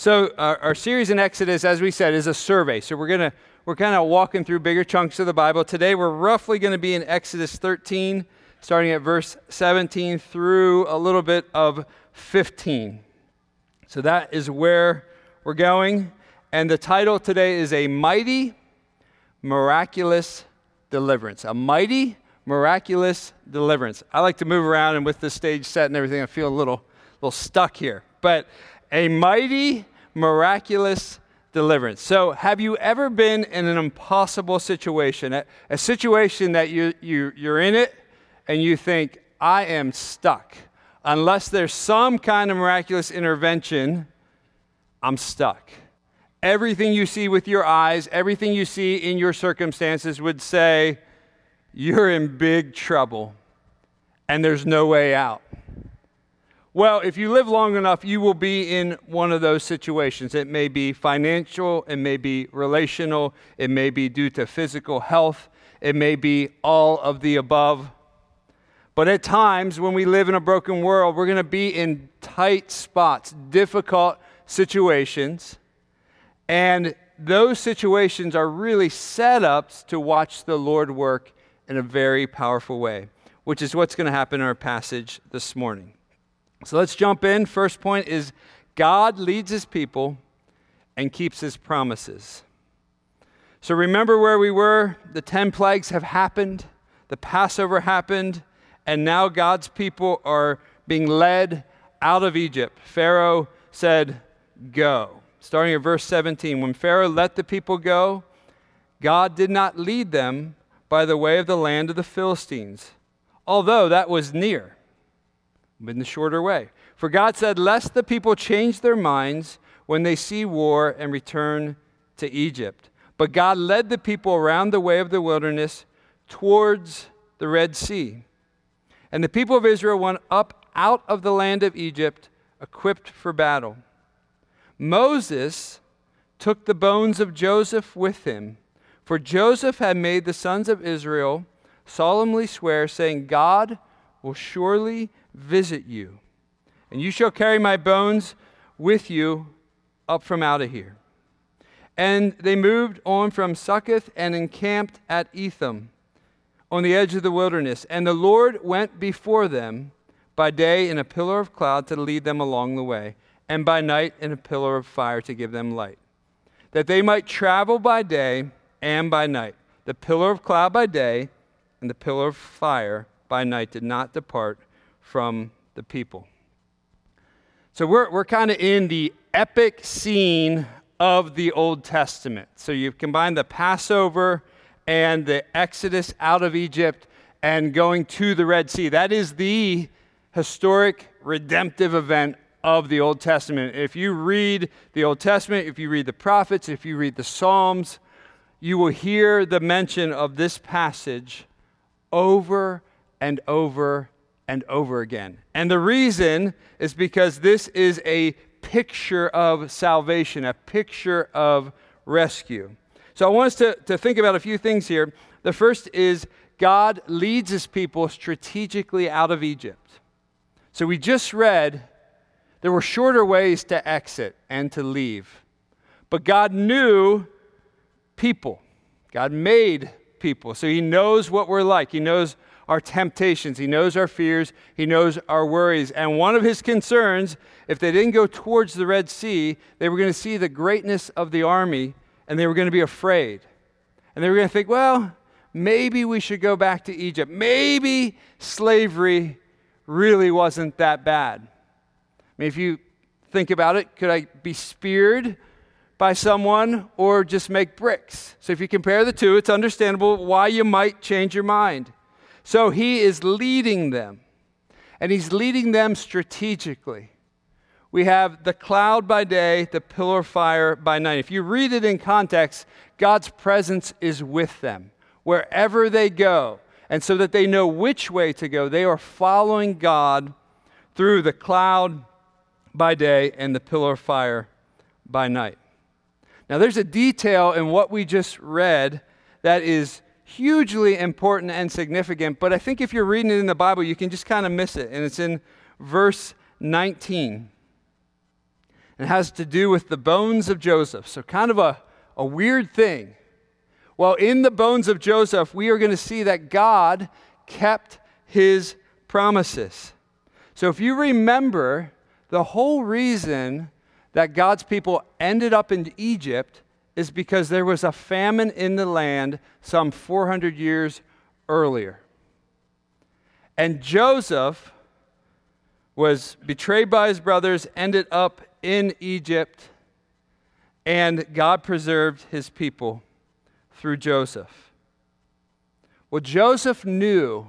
So our, our, series in Exodus, as we said, is a survey. So we're gonna we're kind of walking through bigger chunks of the Bible. Today we're roughly going to be in Exodus 13, starting at verse 17 through a little bit of 15. So that is where we're going. And the title today is A Mighty, Miraculous Deliverance. A Mighty, Miraculous Deliverance. I like to move around, and with the stage set and everything, I feel a little, little stuck here. But a mighty, miraculous deliverance. So, have you ever been in an impossible situation, a, a situation that you, you, you're in it and you think, I am stuck? Unless there's some kind of miraculous intervention, I'm stuck. Everything you see with your eyes, everything you see in your circumstances would say, you're in big trouble and there's no way out. Well, if you live long enough, you will be in one of those situations. It may be financial, it may be relational, it may be due to physical health, it may be all of the above. But at times, when we live in a broken world, we're going to be in tight spots, difficult situations. And those situations are really setups to watch the Lord work in a very powerful way, which is what's going to happen in our passage this morning. So let's jump in. First point is God leads his people and keeps his promises. So remember where we were. The 10 plagues have happened, the Passover happened, and now God's people are being led out of Egypt. Pharaoh said, Go. Starting at verse 17, when Pharaoh let the people go, God did not lead them by the way of the land of the Philistines, although that was near in the shorter way. For God said, Lest the people change their minds when they see war and return to Egypt. But God led the people around the way of the wilderness towards the Red Sea. And the people of Israel went up out of the land of Egypt equipped for battle. Moses took the bones of Joseph with him, for Joseph had made the sons of Israel solemnly swear, saying, God will surely visit you. And you shall carry my bones with you up from out of here. And they moved on from Succoth and encamped at Etham on the edge of the wilderness. And the Lord went before them by day in a pillar of cloud to lead them along the way, and by night in a pillar of fire to give them light, that they might travel by day and by night. The pillar of cloud by day and the pillar of fire by night did not depart from the people. So we're, we're kind of in the epic scene of the Old Testament. So you've combined the Passover and the Exodus out of Egypt and going to the Red Sea. That is the historic redemptive event of the Old Testament. If you read the Old Testament, if you read the prophets, if you read the Psalms, you will hear the mention of this passage over and over and over again. And the reason is because this is a picture of salvation, a picture of rescue. So I want us to, to think about a few things here. The first is God leads his people strategically out of Egypt. So we just read there were shorter ways to exit and to leave. But God knew people, God made people. So he knows what we're like, he knows our temptations, He knows our fears, He knows our worries. And one of His concerns, if they didn't go towards the Red Sea, they were going to see the greatness of the army and they were going to be afraid. And they were going to think, well, maybe we should go back to Egypt. Maybe slavery really wasn't that bad. I mean, if you think about it, could I be speared by someone or just make bricks? So if you compare the two, it's understandable why you might change your mind. So he is leading them, and he's leading them strategically. We have the cloud by day, the pillar of fire by night. If you read it in context, God's presence is with them wherever they go. And so that they know which way to go, they are following God through the cloud by day and the pillar of fire by night. Now, there's a detail in what we just read that is hugely important and significant, but I think if you're reading it in the Bible, you can just kind of miss it. And it's in verse 19. It has to do with the bones of Joseph. So, kind of a, a weird thing. Well, in the bones of Joseph, we are going to see that God kept his promises. So, if you remember, the whole reason that God's people ended up in Egypt is because there was a famine in the land some 400 years earlier. And Joseph was betrayed by his brothers, ended up in Egypt, and God preserved his people through Joseph. Well, Joseph knew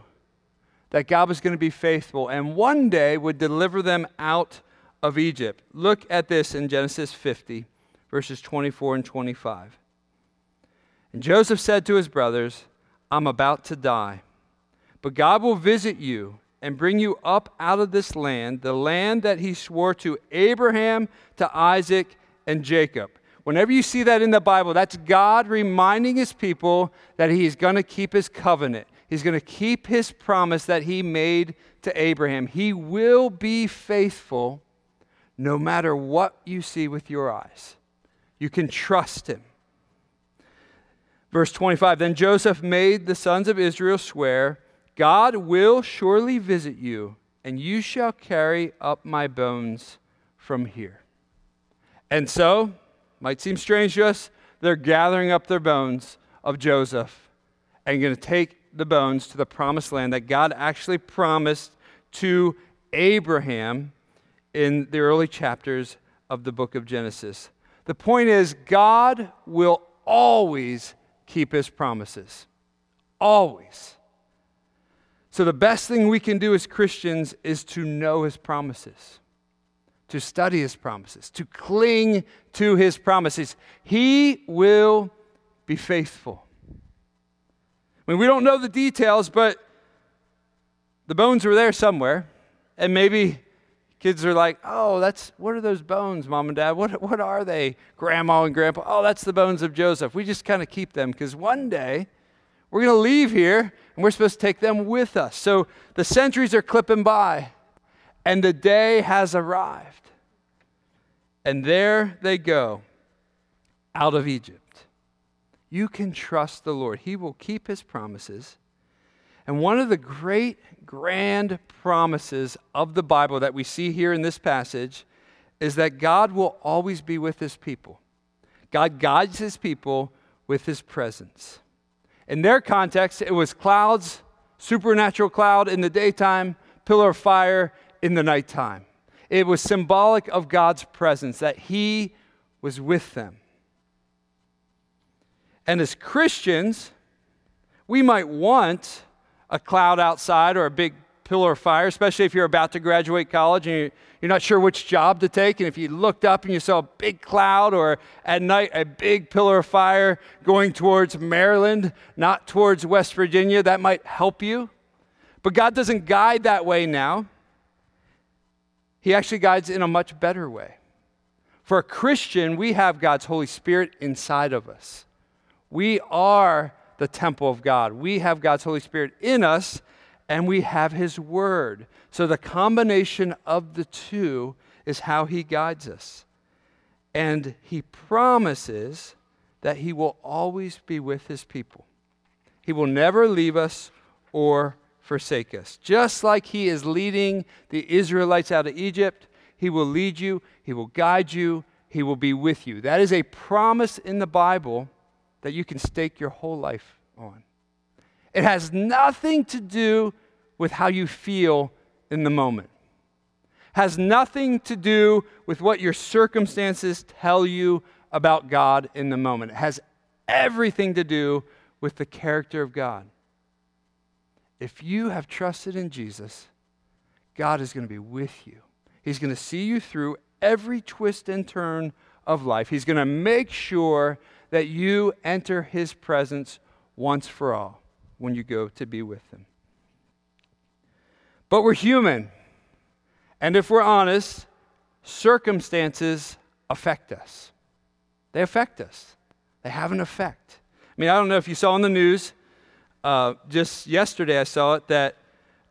that God was going to be faithful and one day would deliver them out of Egypt. Look at this in Genesis 50, verses 24 and 25. And Joseph said to his brothers, I'm about to die, but God will visit you and bring you up out of this land, the land that he swore to Abraham, to Isaac, and Jacob. Whenever you see that in the Bible, that's God reminding his people that he's going to keep his covenant. He's going to keep his promise that he made to Abraham. He will be faithful no matter what you see with your eyes. You can trust him. Verse 25 Then Joseph made the sons of Israel swear, God will surely visit you, and you shall carry up my bones from here. And so, might seem strange to us, they're gathering up their bones of Joseph and going to take the bones to the promised land that God actually promised to Abraham in the early chapters of the book of Genesis. The point is, God will always keep his promises. Always. So, the best thing we can do as Christians is to know his promises, to study his promises, to cling to his promises. He will be faithful. I mean, we don't know the details, but the bones were there somewhere. And maybe Kids are like, oh, that's, what are those bones, mom and dad? What, what are they, grandma and grandpa? Oh, that's the bones of Joseph. We just kind of keep them because one day we're going to leave here and we're supposed to take them with us. So the centuries are clipping by and the day has arrived. And there they go out of Egypt. You can trust the Lord, He will keep His promises. And one of the great, grand promises of the Bible that we see here in this passage is that God will always be with his people. God guides his people with his presence. In their context, it was clouds, supernatural cloud in the daytime, pillar of fire in the nighttime. It was symbolic of God's presence, that he was with them. And as Christians, we might want a cloud outside or a big pillar of fire, especially if you're about to graduate college and you're not sure which job to take. And if you looked up and you saw a big cloud or at night a big pillar of fire going towards Maryland, not towards West Virginia, that might help you. But God doesn't guide that way now. He actually guides in a much better way. For a Christian, we have God's Holy Spirit inside of us. We are the temple of God. We have God's Holy Spirit in us, and we have His Word. So the combination of the two is how He guides us. And He promises that He will always be with His people. He will never leave us or forsake us. Just like He is leading the Israelites out of Egypt, He will lead you, He will guide you, He will be with you. That is a promise in the Bible that you can stake your whole life on. It has nothing to do with how you feel in the moment. Has nothing to do with what your circumstances tell you about God in the moment. It has everything to do with the character of God. If you have trusted in Jesus, God is going to be with you. He's going to see you through every twist and turn of life. He's going to make sure that you enter his presence once for all when you go to be with him. But we're human. And if we're honest, circumstances affect us. They affect us, they have an effect. I mean, I don't know if you saw in the news, uh, just yesterday I saw it, that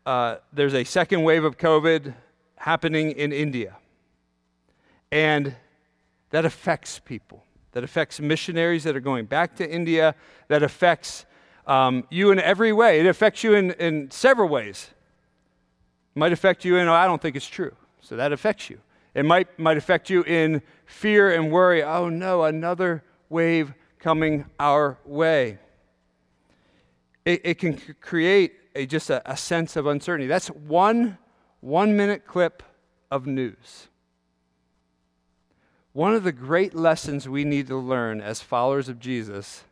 uh, there's a second wave of COVID happening in India. And that affects people, that affects missionaries that are going back to India, that affects um, you in every way. It affects you in, in several ways. It might affect you in, oh, I don't think it's true. So that affects you. It might, might affect you in fear and worry. Oh no, another wave coming our way. It, it can c- create a, just a, a sense of uncertainty. That's one one minute clip of news. One of the great lessons we need to learn as followers of Jesus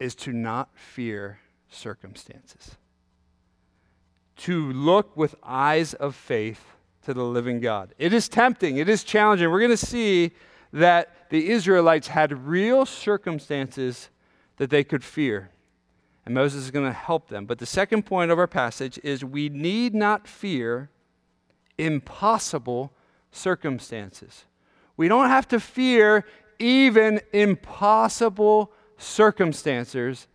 is to not fear circumstances, to look with eyes of faith to the living God. It is tempting, it is challenging. We're going to see that the Israelites had real circumstances that they could fear. And Moses is going to help them. But the second point of our passage is we need not fear impossible circumstances. We don't have to fear even impossible circumstances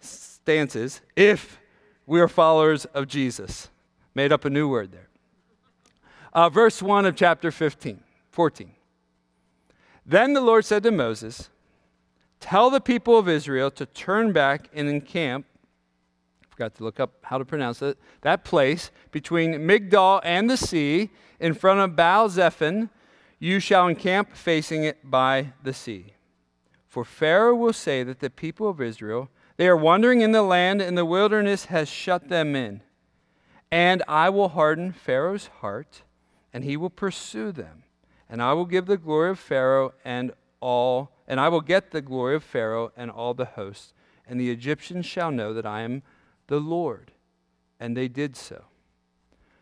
stances if we are followers of Jesus. Made up a new word there. Uh, verse 1 of chapter 15, 14. Then the Lord said to Moses, Tell the people of Israel to turn back and encamp forgot to look up how to pronounce it, that place between Migdol and the sea in front of Baal Zephon, you shall encamp facing it by the sea. For Pharaoh will say that the people of Israel, they are wandering in the land, and the wilderness has shut them in. And I will harden Pharaoh's heart, and he will pursue them. And I will give the glory of Pharaoh and all, and I will get the glory of Pharaoh and all the hosts. And the Egyptians shall know that I am the Lord. And they did so.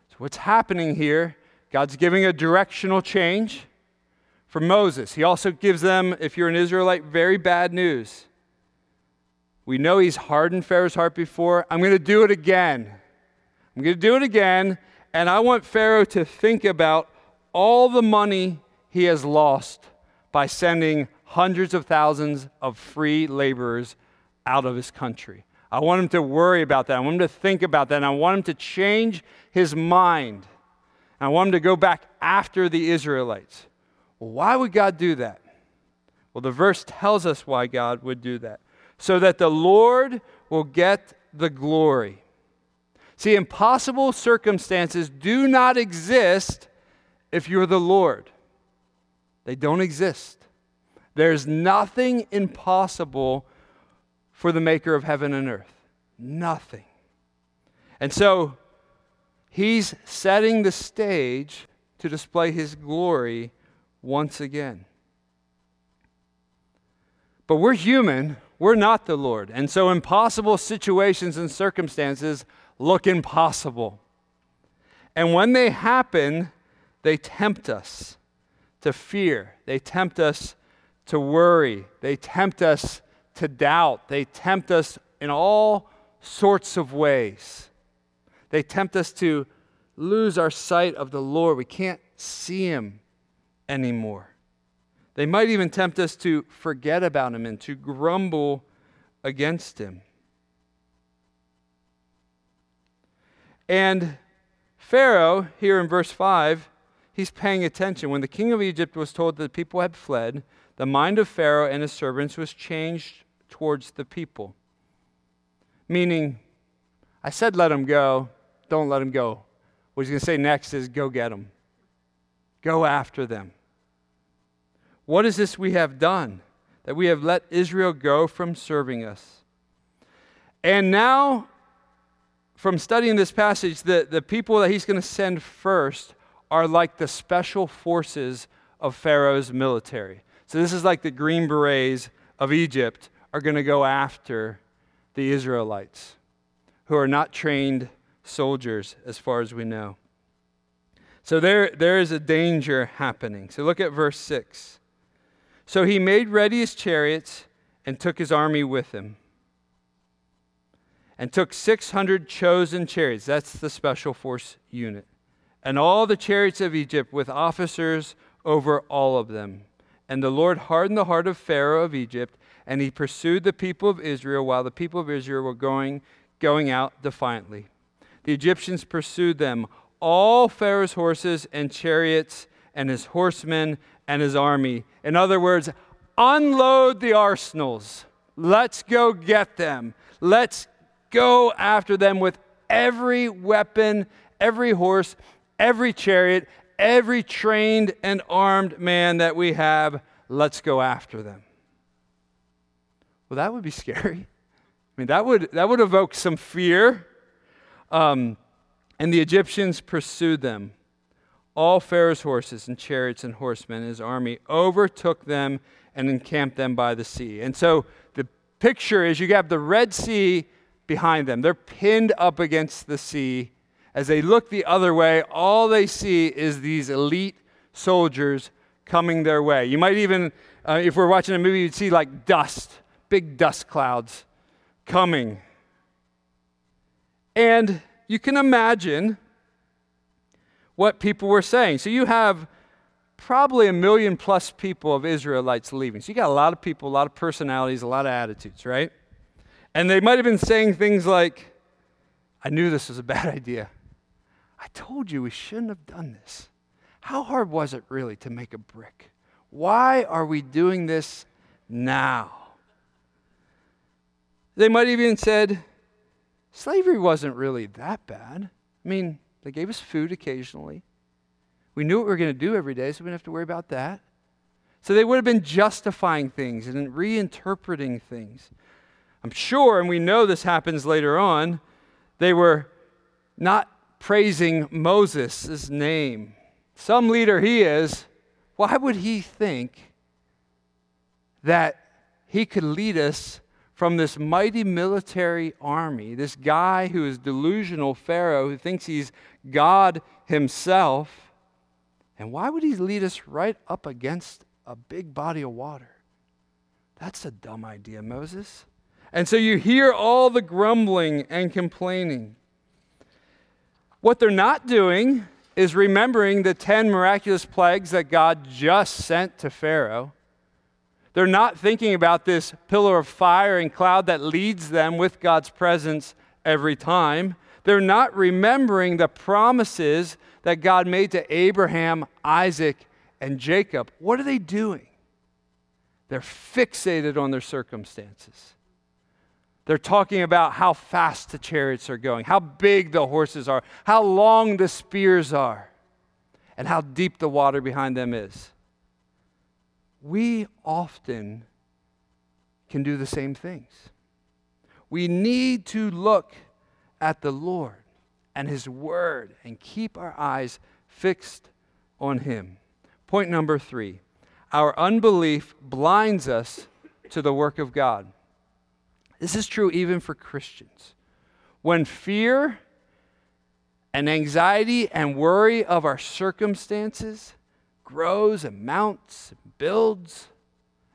So, what's happening here? God's giving a directional change for Moses. He also gives them, if you're an Israelite, very bad news. We know he's hardened Pharaoh's heart before. I'm going to do it again. I'm going to do it again. And I want Pharaoh to think about all the money he has lost by sending hundreds of thousands of free laborers out of his country. I want him to worry about that. I want him to think about that. And I want him to change his mind. I want him to go back after the Israelites. Why would God do that? Well, the verse tells us why God would do that. So that the Lord will get the glory. See, impossible circumstances do not exist if you're the Lord, they don't exist. There's nothing impossible for the maker of heaven and earth? Nothing. And so he's setting the stage to display his glory once again. But we're human, we're not the Lord. And so impossible situations and circumstances look impossible. And when they happen, they tempt us to fear, they tempt us to worry, they tempt us to doubt. They tempt us in all sorts of ways. They tempt us to lose our sight of the Lord. We can't see Him anymore. They might even tempt us to forget about Him and to grumble against Him. And Pharaoh, here in verse 5, he's paying attention. When the king of Egypt was told that the people had fled, the mind of Pharaoh and his servants was changed towards the people. Meaning, I said let them go, don't let them go. What he's going to say next is go get them, go after them. What is this we have done? That we have let Israel go from serving us. And now, from studying this passage, the, the people that he's going to send first are like the special forces of Pharaoh's military. So this is like the Green Berets of Egypt are going to go after the Israelites who are not trained soldiers, as far as we know. So there, there is a danger happening. So look at verse 6. So he made ready his chariots and took his army with him. And took 600 chosen chariots. That's the special force unit. And all the chariots of Egypt with officers over all of them. And the Lord hardened the heart of Pharaoh of Egypt, and he pursued the people of Israel while the people of Israel were going, going out defiantly. The Egyptians pursued them, all Pharaoh's horses and chariots, and his horsemen, and his army. In other words, unload the arsenals. Let's go get them. Let's go after them with every weapon, every horse, every chariot, every trained and armed man that we have. Let's go after them. Well, that would be scary. I mean, that would, that would evoke some fear. Um, and the Egyptians pursued them. All Pharaoh's horses and chariots and horsemen, his army, overtook them and encamped them by the sea. And so the picture is you have the Red Sea behind them. They're pinned up against the sea. As they look the other way, all they see is these elite soldiers coming their way. You might even, uh, if we're watching a movie, you'd see like dust, big dust clouds coming. And you can imagine what people were saying. So you have probably a million plus people of Israelites leaving. So you got a lot of people, a lot of personalities, a lot of attitudes, right? And they might have been saying things like, I knew this was a bad idea. I told you we shouldn't have done this. How hard was it really to make a brick? Why are we doing this now? They might have even said, slavery wasn't really that bad. I mean, they gave us food occasionally. We knew what we were going to do every day, so we didn't have to worry about that. So they would have been justifying things and reinterpreting things. I'm sure, and we know this happens later on, they were not praising Moses' name. Some leader he is, why would he think that he could lead us from this mighty military army, this guy who is delusional Pharaoh, who thinks he's God himself? And why would he lead us right up against a big body of water? That's a dumb idea, Moses. And so you hear all the grumbling and complaining. What they're not doing is remembering the 10 miraculous plagues that God just sent to Pharaoh. They're not thinking about this pillar of fire and cloud that leads them with God's presence every time. They're not remembering the promises that God made to Abraham, Isaac, and Jacob. What are they doing? They're fixated on their circumstances. They're talking about how fast the chariots are going, how big the horses are, how long the spears are, and how deep the water behind them is. We often can do the same things. We need to look at the Lord and His Word and keep our eyes fixed on Him. Point number three our unbelief blinds us to the work of God. This is true even for Christians. When fear and anxiety and worry of our circumstances grows and mounts builds,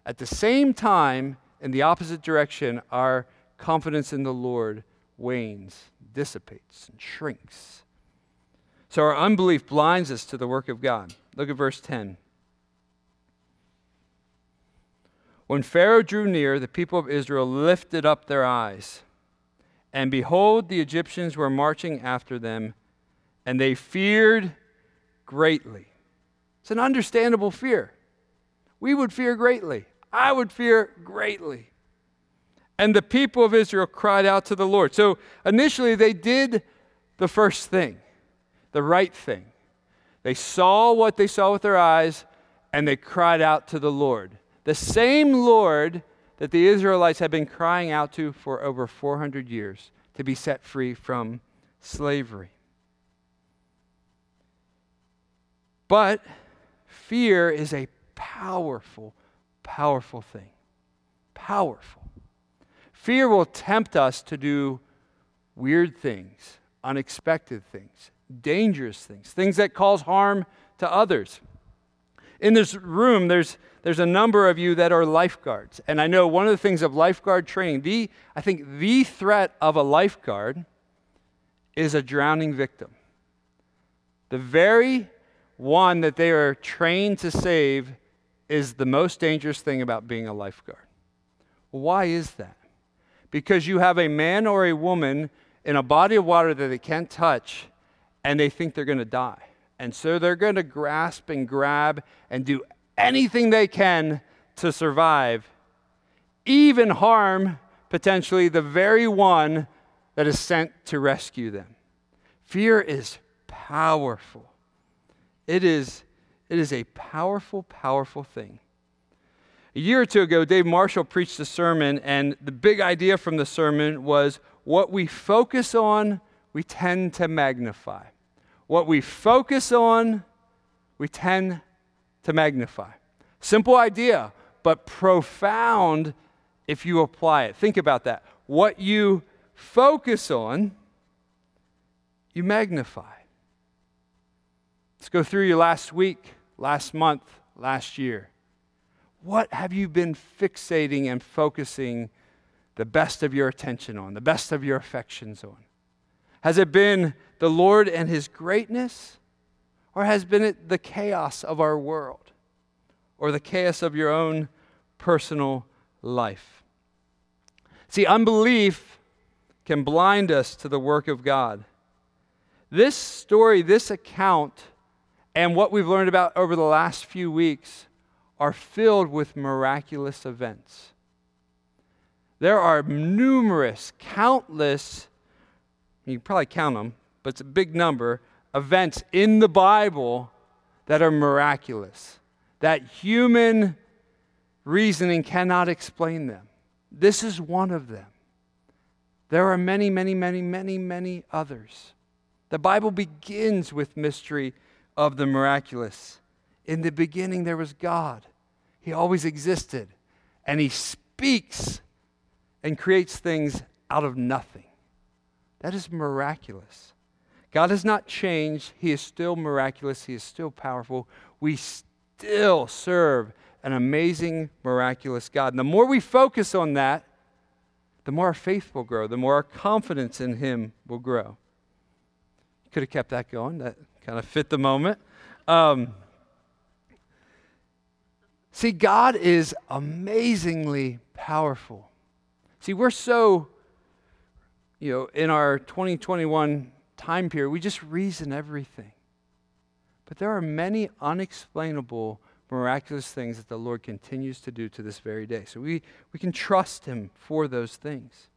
at the same time, in the opposite direction, our confidence in the Lord wanes, dissipates, and shrinks. So our unbelief blinds us to the work of God. Look at verse 10. When Pharaoh drew near, the people of Israel lifted up their eyes, and behold, the Egyptians were marching after them, and they feared greatly. It's an understandable fear. We would fear greatly. I would fear greatly. And the people of Israel cried out to the Lord. So initially, they did the first thing, the right thing. They saw what they saw with their eyes, and they cried out to the Lord. The same Lord that the Israelites had been crying out to for over 400 years to be set free from slavery. But fear is a powerful, powerful thing. Powerful. Fear will tempt us to do weird things, unexpected things, dangerous things, things that cause harm to others. In this room, there's there's a number of you that are lifeguards. And I know one of the things of lifeguard training, the, I think the threat of a lifeguard is a drowning victim. The very one that they are trained to save is the most dangerous thing about being a lifeguard. Why is that? Because you have a man or a woman in a body of water that they can't touch and they think they're going to die. And so they're going to grasp and grab and do anything they can to survive, even harm potentially the very one that is sent to rescue them. Fear is powerful. It is, it is a powerful, powerful thing. A year or two ago, Dave Marshall preached a sermon, and the big idea from the sermon was what we focus on, we tend to magnify. What we focus on, we tend to magnify. Simple idea, but profound if you apply it. Think about that. What you focus on, you magnify. Let's go through your last week, last month, last year. What have you been fixating and focusing the best of your attention on, the best of your affections on? Has it been the Lord and His greatness? Or has been it the chaos of our world? Or the chaos of your own personal life? See, unbelief can blind us to the work of God. This story, this account, and what we've learned about over the last few weeks are filled with miraculous events. There are numerous, countless you can probably count them, but it's a big number, events in the Bible that are miraculous, that human reasoning cannot explain them. This is one of them. There are many, many, many, many, many others. The Bible begins with mystery of the miraculous. In the beginning, there was God. He always existed. And He speaks and creates things out of nothing. That is miraculous. God has not changed. He is still miraculous. He is still powerful. We still serve an amazing, miraculous God. And the more we focus on that, the more our faith will grow, the more our confidence in Him will grow. Could have kept that going. That kind of fit the moment. Um, see, God is amazingly powerful. See, we're so you know, in our 2021 time period, we just reason everything. But there are many unexplainable, miraculous things that the Lord continues to do to this very day. So we, we can trust Him for those things.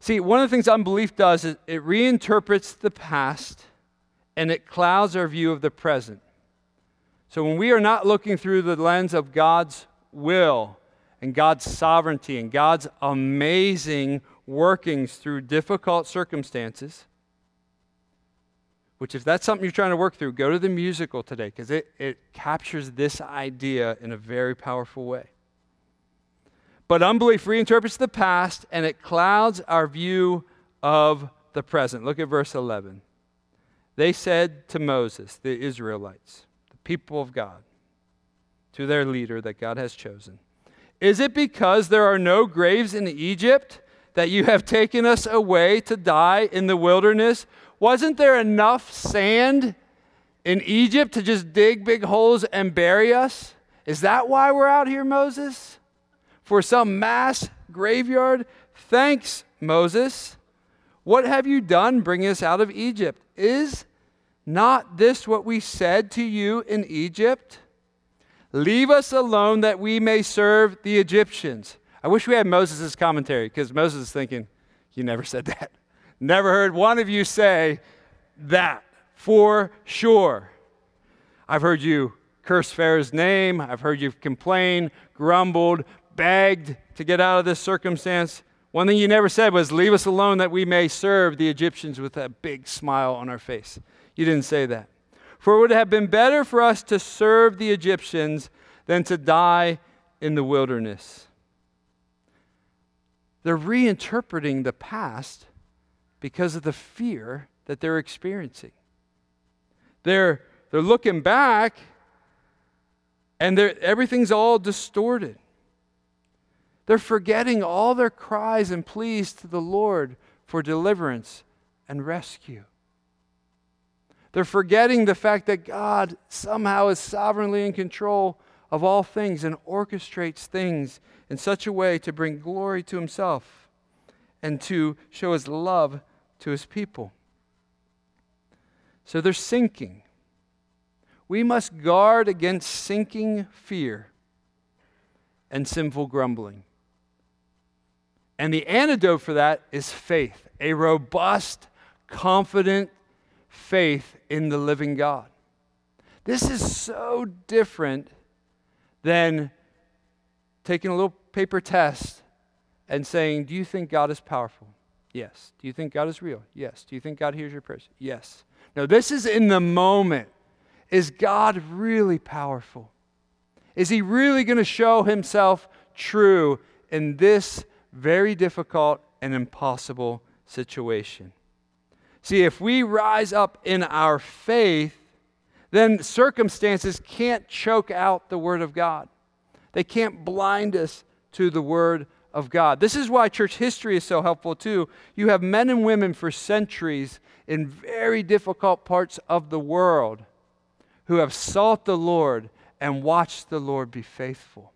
See, one of the things unbelief does is it reinterprets the past and it clouds our view of the present. So when we are not looking through the lens of God's will and God's sovereignty and God's amazing workings through difficult circumstances, which, if that's something you're trying to work through, go to the musical today because it, it captures this idea in a very powerful way. But unbelief reinterprets the past and it clouds our view of the present. Look at verse 11. They said to Moses, the Israelites, the people of God, to their leader that God has chosen, Is it because there are no graves in Egypt that you have taken us away to die in the wilderness? Wasn't there enough sand in Egypt to just dig big holes and bury us? Is that why we're out here, Moses? For some mass graveyard? Thanks, Moses. What have you done bringing us out of Egypt? Is not this what we said to you in Egypt? Leave us alone that we may serve the Egyptians. I wish we had Moses' commentary because Moses is thinking, You never said that. Never heard one of you say that for sure. I've heard you curse Pharaoh's name. I've heard you complain, grumbled, begged to get out of this circumstance. One thing you never said was, Leave us alone that we may serve the Egyptians with a big smile on our face. You didn't say that. For it would have been better for us to serve the Egyptians than to die in the wilderness. They're reinterpreting the past because of the fear that they're experiencing. They're, they're looking back and everything's all distorted. They're forgetting all their cries and pleas to the Lord for deliverance and rescue. They're forgetting the fact that God somehow is sovereignly in control of all things and orchestrates things in such a way to bring glory to himself and to show his love to his people. So they're sinking. We must guard against sinking fear and sinful grumbling. And the antidote for that is faith, a robust, confident faith in the living God. This is so different than taking a little paper test and saying, Do you think God is powerful? Yes. Do you think God is real? Yes. Do you think God hears your prayers? Yes. No, this is in the moment. Is God really powerful? Is he really going to show himself true in this very difficult and impossible situation? See, if we rise up in our faith, then circumstances can't choke out the Word of God. They can't blind us to the Word of God. This is why church history is so helpful, too. You have men and women for centuries in very difficult parts of the world who have sought the Lord and watched the Lord be faithful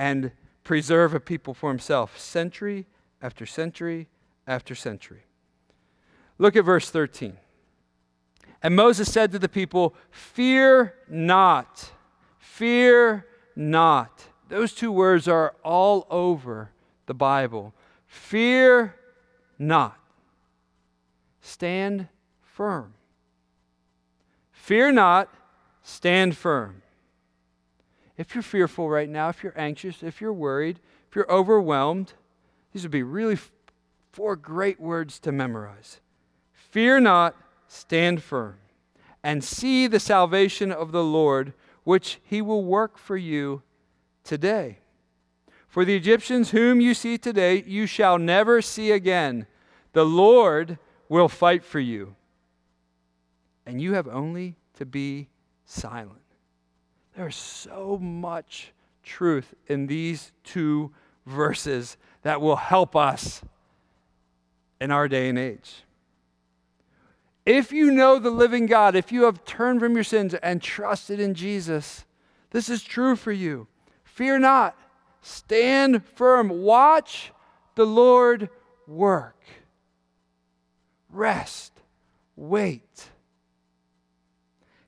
and preserve a people for himself century after century after century. Look at verse 13. And Moses said to the people, Fear not, fear not. Those two words are all over the Bible. Fear not. Stand firm. Fear not, stand firm. If you're fearful right now, if you're anxious, if you're worried, if you're overwhelmed, these would be really four great words to memorize. Fear not, stand firm, and see the salvation of the Lord, which he will work for you today. For the Egyptians whom you see today, you shall never see again. The Lord will fight for you, and you have only to be silent. There's so much truth in these two verses that will help us in our day and age. If you know the living God, if you have turned from your sins and trusted in Jesus, this is true for you. Fear not, stand firm, watch the Lord work. Rest, wait.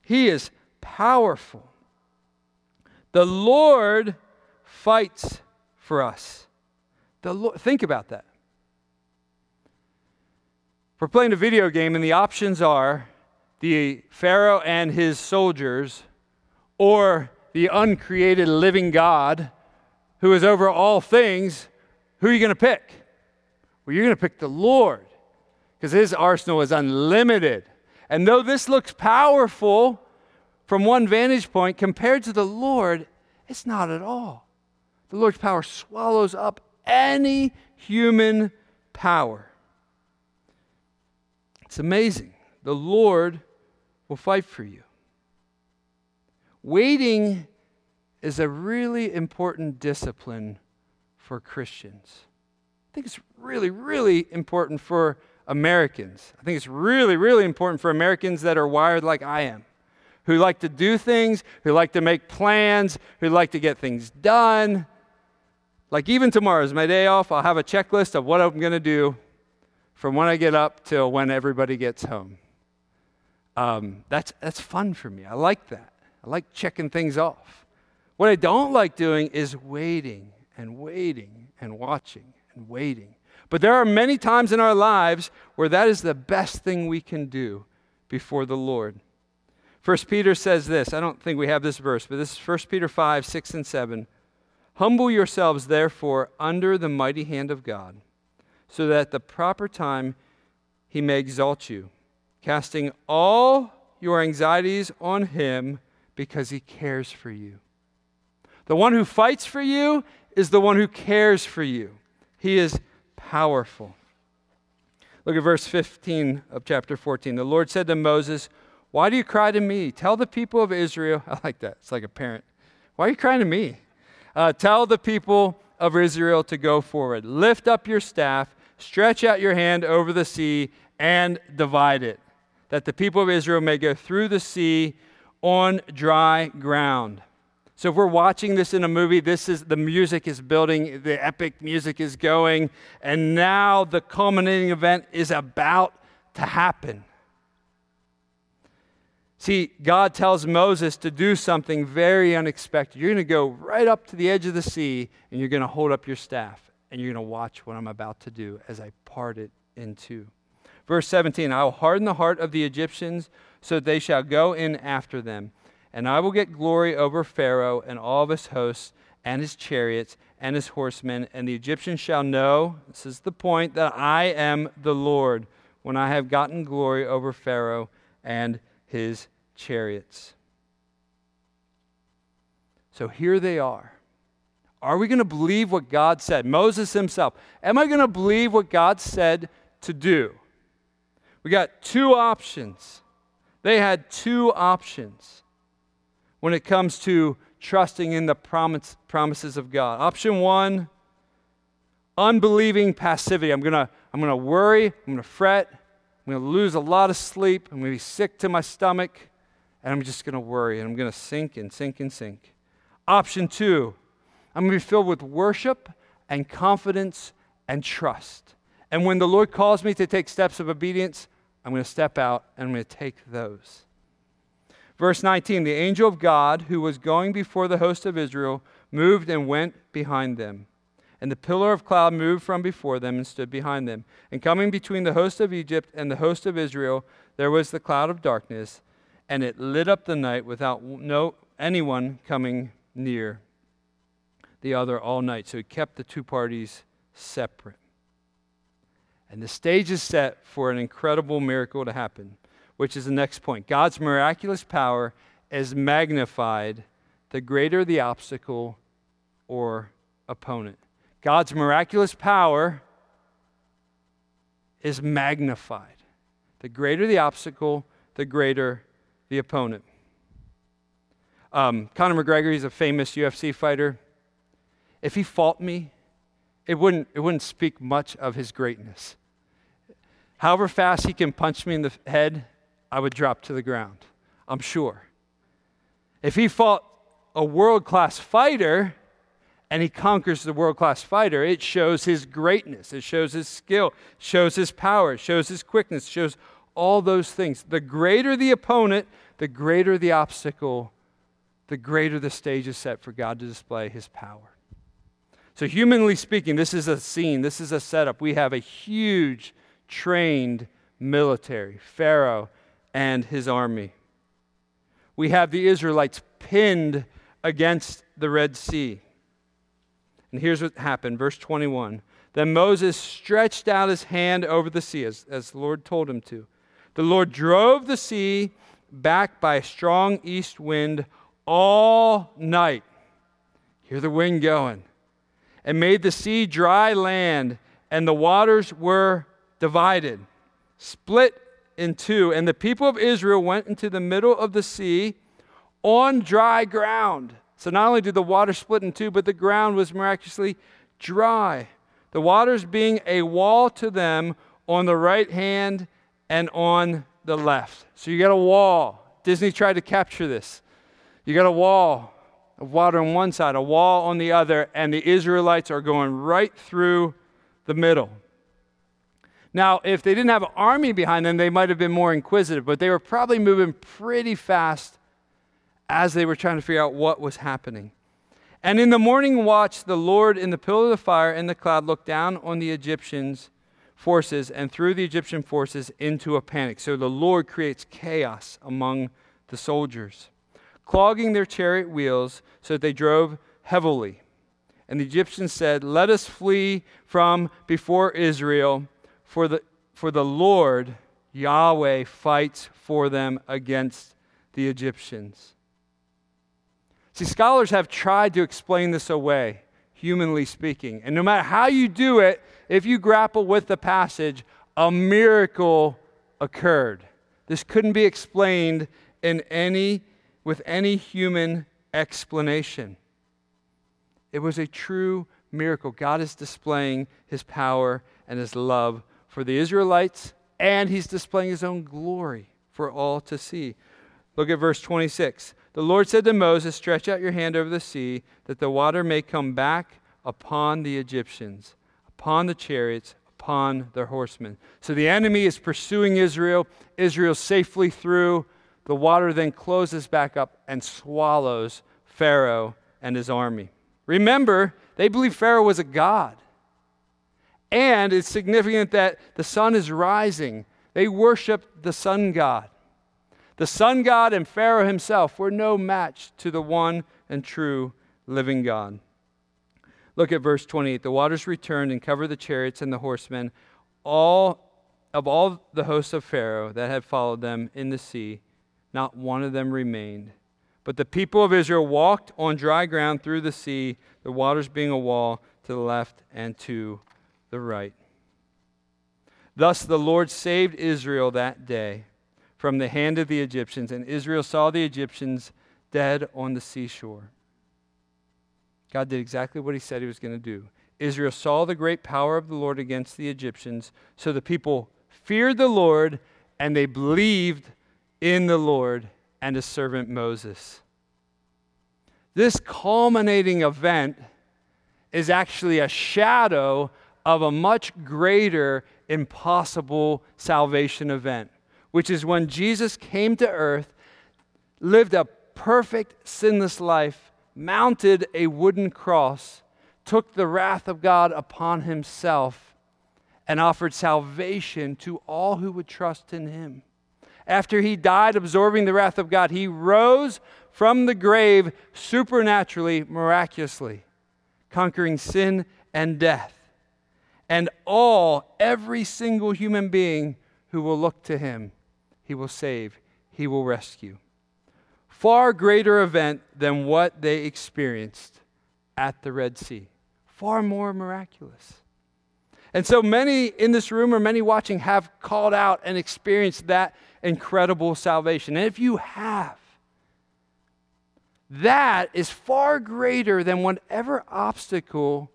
He is powerful. The Lord fights for us. The Lord, think about that. We're playing a video game, and the options are the Pharaoh and his soldiers, or the uncreated living God who is over all things. Who are you going to pick? Well, you're going to pick the Lord because his arsenal is unlimited. And though this looks powerful from one vantage point, compared to the Lord, it's not at all. The Lord's power swallows up any human power. It's amazing. The Lord will fight for you. Waiting is a really important discipline for Christians. I think it's really, really important for Americans. I think it's really, really important for Americans that are wired like I am, who like to do things, who like to make plans, who like to get things done. Like even tomorrow is my day off, I'll have a checklist of what I'm going to do from when I get up till when everybody gets home. Um, that's, that's fun for me. I like that. I like checking things off. What I don't like doing is waiting and waiting and watching and waiting. But there are many times in our lives where that is the best thing we can do before the Lord. First Peter says this. I don't think we have this verse, but this is 1 Peter 5, 6, and 7. Humble yourselves, therefore, under the mighty hand of God, so that at the proper time he may exalt you, casting all your anxieties on him because he cares for you. The one who fights for you is the one who cares for you. He is powerful. Look at verse 15 of chapter 14. The Lord said to Moses, Why do you cry to me? Tell the people of Israel. I like that. It's like a parent. Why are you crying to me? Uh, tell the people of Israel to go forward. Lift up your staff, stretch out your hand over the sea, and divide it, that the people of Israel may go through the sea on dry ground. So if we're watching this in a movie, this is the music is building, the epic music is going, and now the culminating event is about to happen. See, God tells Moses to do something very unexpected. You're going to go right up to the edge of the sea and you're going to hold up your staff and you're going to watch what I'm about to do as I part it in two. Verse 17 I will harden the heart of the Egyptians so that they shall go in after them. And I will get glory over Pharaoh and all of his hosts and his chariots and his horsemen. And the Egyptians shall know, this is the point, that I am the Lord when I have gotten glory over Pharaoh and his chariots. So here they are. Are we going to believe what God said? Moses himself. Am I going to believe what God said to do? We got two options. They had two options when it comes to trusting in the promise, promises of God. Option one, unbelieving passivity. I'm going to I'm going to worry, I'm going to fret, I'm going to lose a lot of sleep, I'm going to be sick to my stomach and I'm just going to worry and I'm going to sink and sink and sink. Option two, I'm going to be filled with worship and confidence and trust. And when the Lord calls me to take steps of obedience, I'm going to step out and I'm going to take those. Verse 19 The angel of God, who was going before the host of Israel, moved and went behind them. And the pillar of cloud moved from before them and stood behind them. And coming between the host of Egypt and the host of Israel, there was the cloud of darkness and it lit up the night without no anyone coming near the other all night. So he kept the two parties separate. And the stage is set for an incredible miracle to happen, which is the next point. God's miraculous power is magnified the greater the obstacle or opponent. God's miraculous power is magnified. The greater the obstacle, the greater the opponent. Um, Conor McGregor, he's a famous UFC fighter. If he fought me, it wouldn't, it wouldn't speak much of his greatness. However fast he can punch me in the head, I would drop to the ground. I'm sure. If he fought a world class fighter and he conquers the world class fighter, it shows his greatness, it shows his skill, shows his power, shows his quickness, shows all those things. The greater the opponent, the greater the obstacle, the greater the stage is set for God to display his power. So, humanly speaking, this is a scene, this is a setup. We have a huge, trained military, Pharaoh and his army. We have the Israelites pinned against the Red Sea. And here's what happened, verse 21. Then Moses stretched out his hand over the sea, as, as the Lord told him to. The Lord drove the sea back by a strong east wind all night. Hear the wind going. And made the sea dry land, and the waters were divided, split in two. And the people of Israel went into the middle of the sea on dry ground. So not only did the water split in two, but the ground was miraculously dry. The waters being a wall to them on the right hand and on the left. So you got a wall. Disney tried to capture this. You got a wall of water on one side, a wall on the other, and the Israelites are going right through the middle. Now, if they didn't have an army behind them, they might have been more inquisitive, but they were probably moving pretty fast as they were trying to figure out what was happening. And in the morning watch, the Lord in the pillar of the fire and the cloud looked down on the Egyptians forces and threw the Egyptian forces into a panic. So the Lord creates chaos among the soldiers, clogging their chariot wheels so that they drove heavily. And the Egyptians said, Let us flee from before Israel, for the, for the Lord, Yahweh, fights for them against the Egyptians. See, scholars have tried to explain this away, humanly speaking. And no matter how you do it, if you grapple with the passage, a miracle occurred. This couldn't be explained in any, with any human explanation. It was a true miracle. God is displaying his power and his love for the Israelites, and he's displaying his own glory for all to see. Look at verse 26. The Lord said to Moses, Stretch out your hand over the sea, that the water may come back upon the Egyptians upon the chariots, upon their horsemen. So the enemy is pursuing Israel. Israel safely through the water then closes back up and swallows Pharaoh and his army. Remember, they believed Pharaoh was a god. And it's significant that the sun is rising. They worshiped the sun god. The sun god and Pharaoh himself were no match to the one and true living God. Look at verse 28. The waters returned and covered the chariots and the horsemen. All of all the hosts of Pharaoh that had followed them in the sea, not one of them remained. But the people of Israel walked on dry ground through the sea, the waters being a wall to the left and to the right. Thus the Lord saved Israel that day from the hand of the Egyptians, and Israel saw the Egyptians dead on the seashore. God did exactly what he said he was going to do. Israel saw the great power of the Lord against the Egyptians, so the people feared the Lord and they believed in the Lord and his servant Moses. This culminating event is actually a shadow of a much greater, impossible salvation event, which is when Jesus came to earth, lived a perfect, sinless life, mounted a wooden cross, took the wrath of God upon himself, and offered salvation to all who would trust in him. After he died, absorbing the wrath of God, he rose from the grave supernaturally, miraculously, conquering sin and death. And all, every single human being who will look to him, he will save, he will rescue. Far greater event than what they experienced at the Red Sea. Far more miraculous. And so many in this room or many watching have called out and experienced that incredible salvation. And if you have, that is far greater than whatever obstacle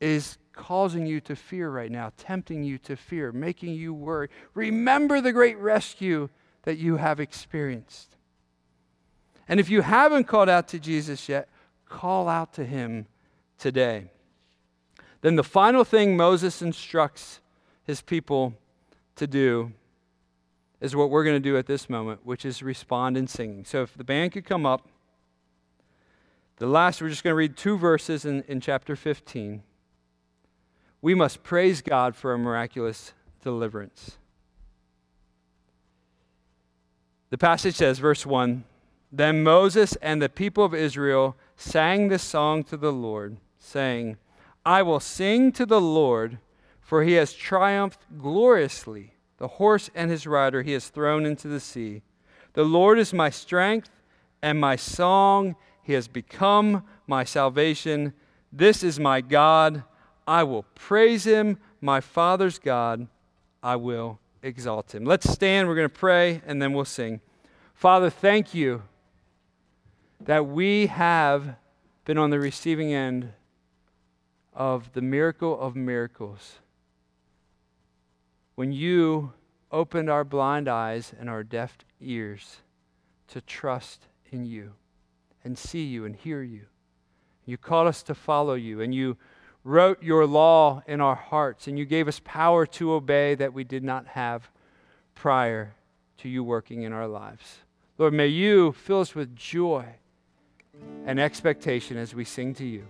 is causing you to fear right now, tempting you to fear, making you worry. Remember the great rescue that you have experienced. And if you haven't called out to Jesus yet, call out to him today. Then the final thing Moses instructs his people to do is what we're going to do at this moment, which is respond in singing. So if the band could come up. The last, we're just going to read two verses in, in chapter 15. We must praise God for a miraculous deliverance. The passage says, verse 1 Then Moses and the people of Israel sang this song to the Lord, saying, I will sing to the Lord, for he has triumphed gloriously. The horse and his rider he has thrown into the sea. The Lord is my strength and my song. He has become my salvation. This is my God. I will praise him, my Father's God. I will exalt him. Let's stand. We're going to pray and then we'll sing. Father, thank you that we have been on the receiving end of the miracle of miracles when you opened our blind eyes and our deaf ears to trust in you and see you and hear you. You called us to follow you, and you wrote your law in our hearts, and you gave us power to obey that we did not have prior to you working in our lives. Lord, may you fill us with joy and expectation as we sing to you.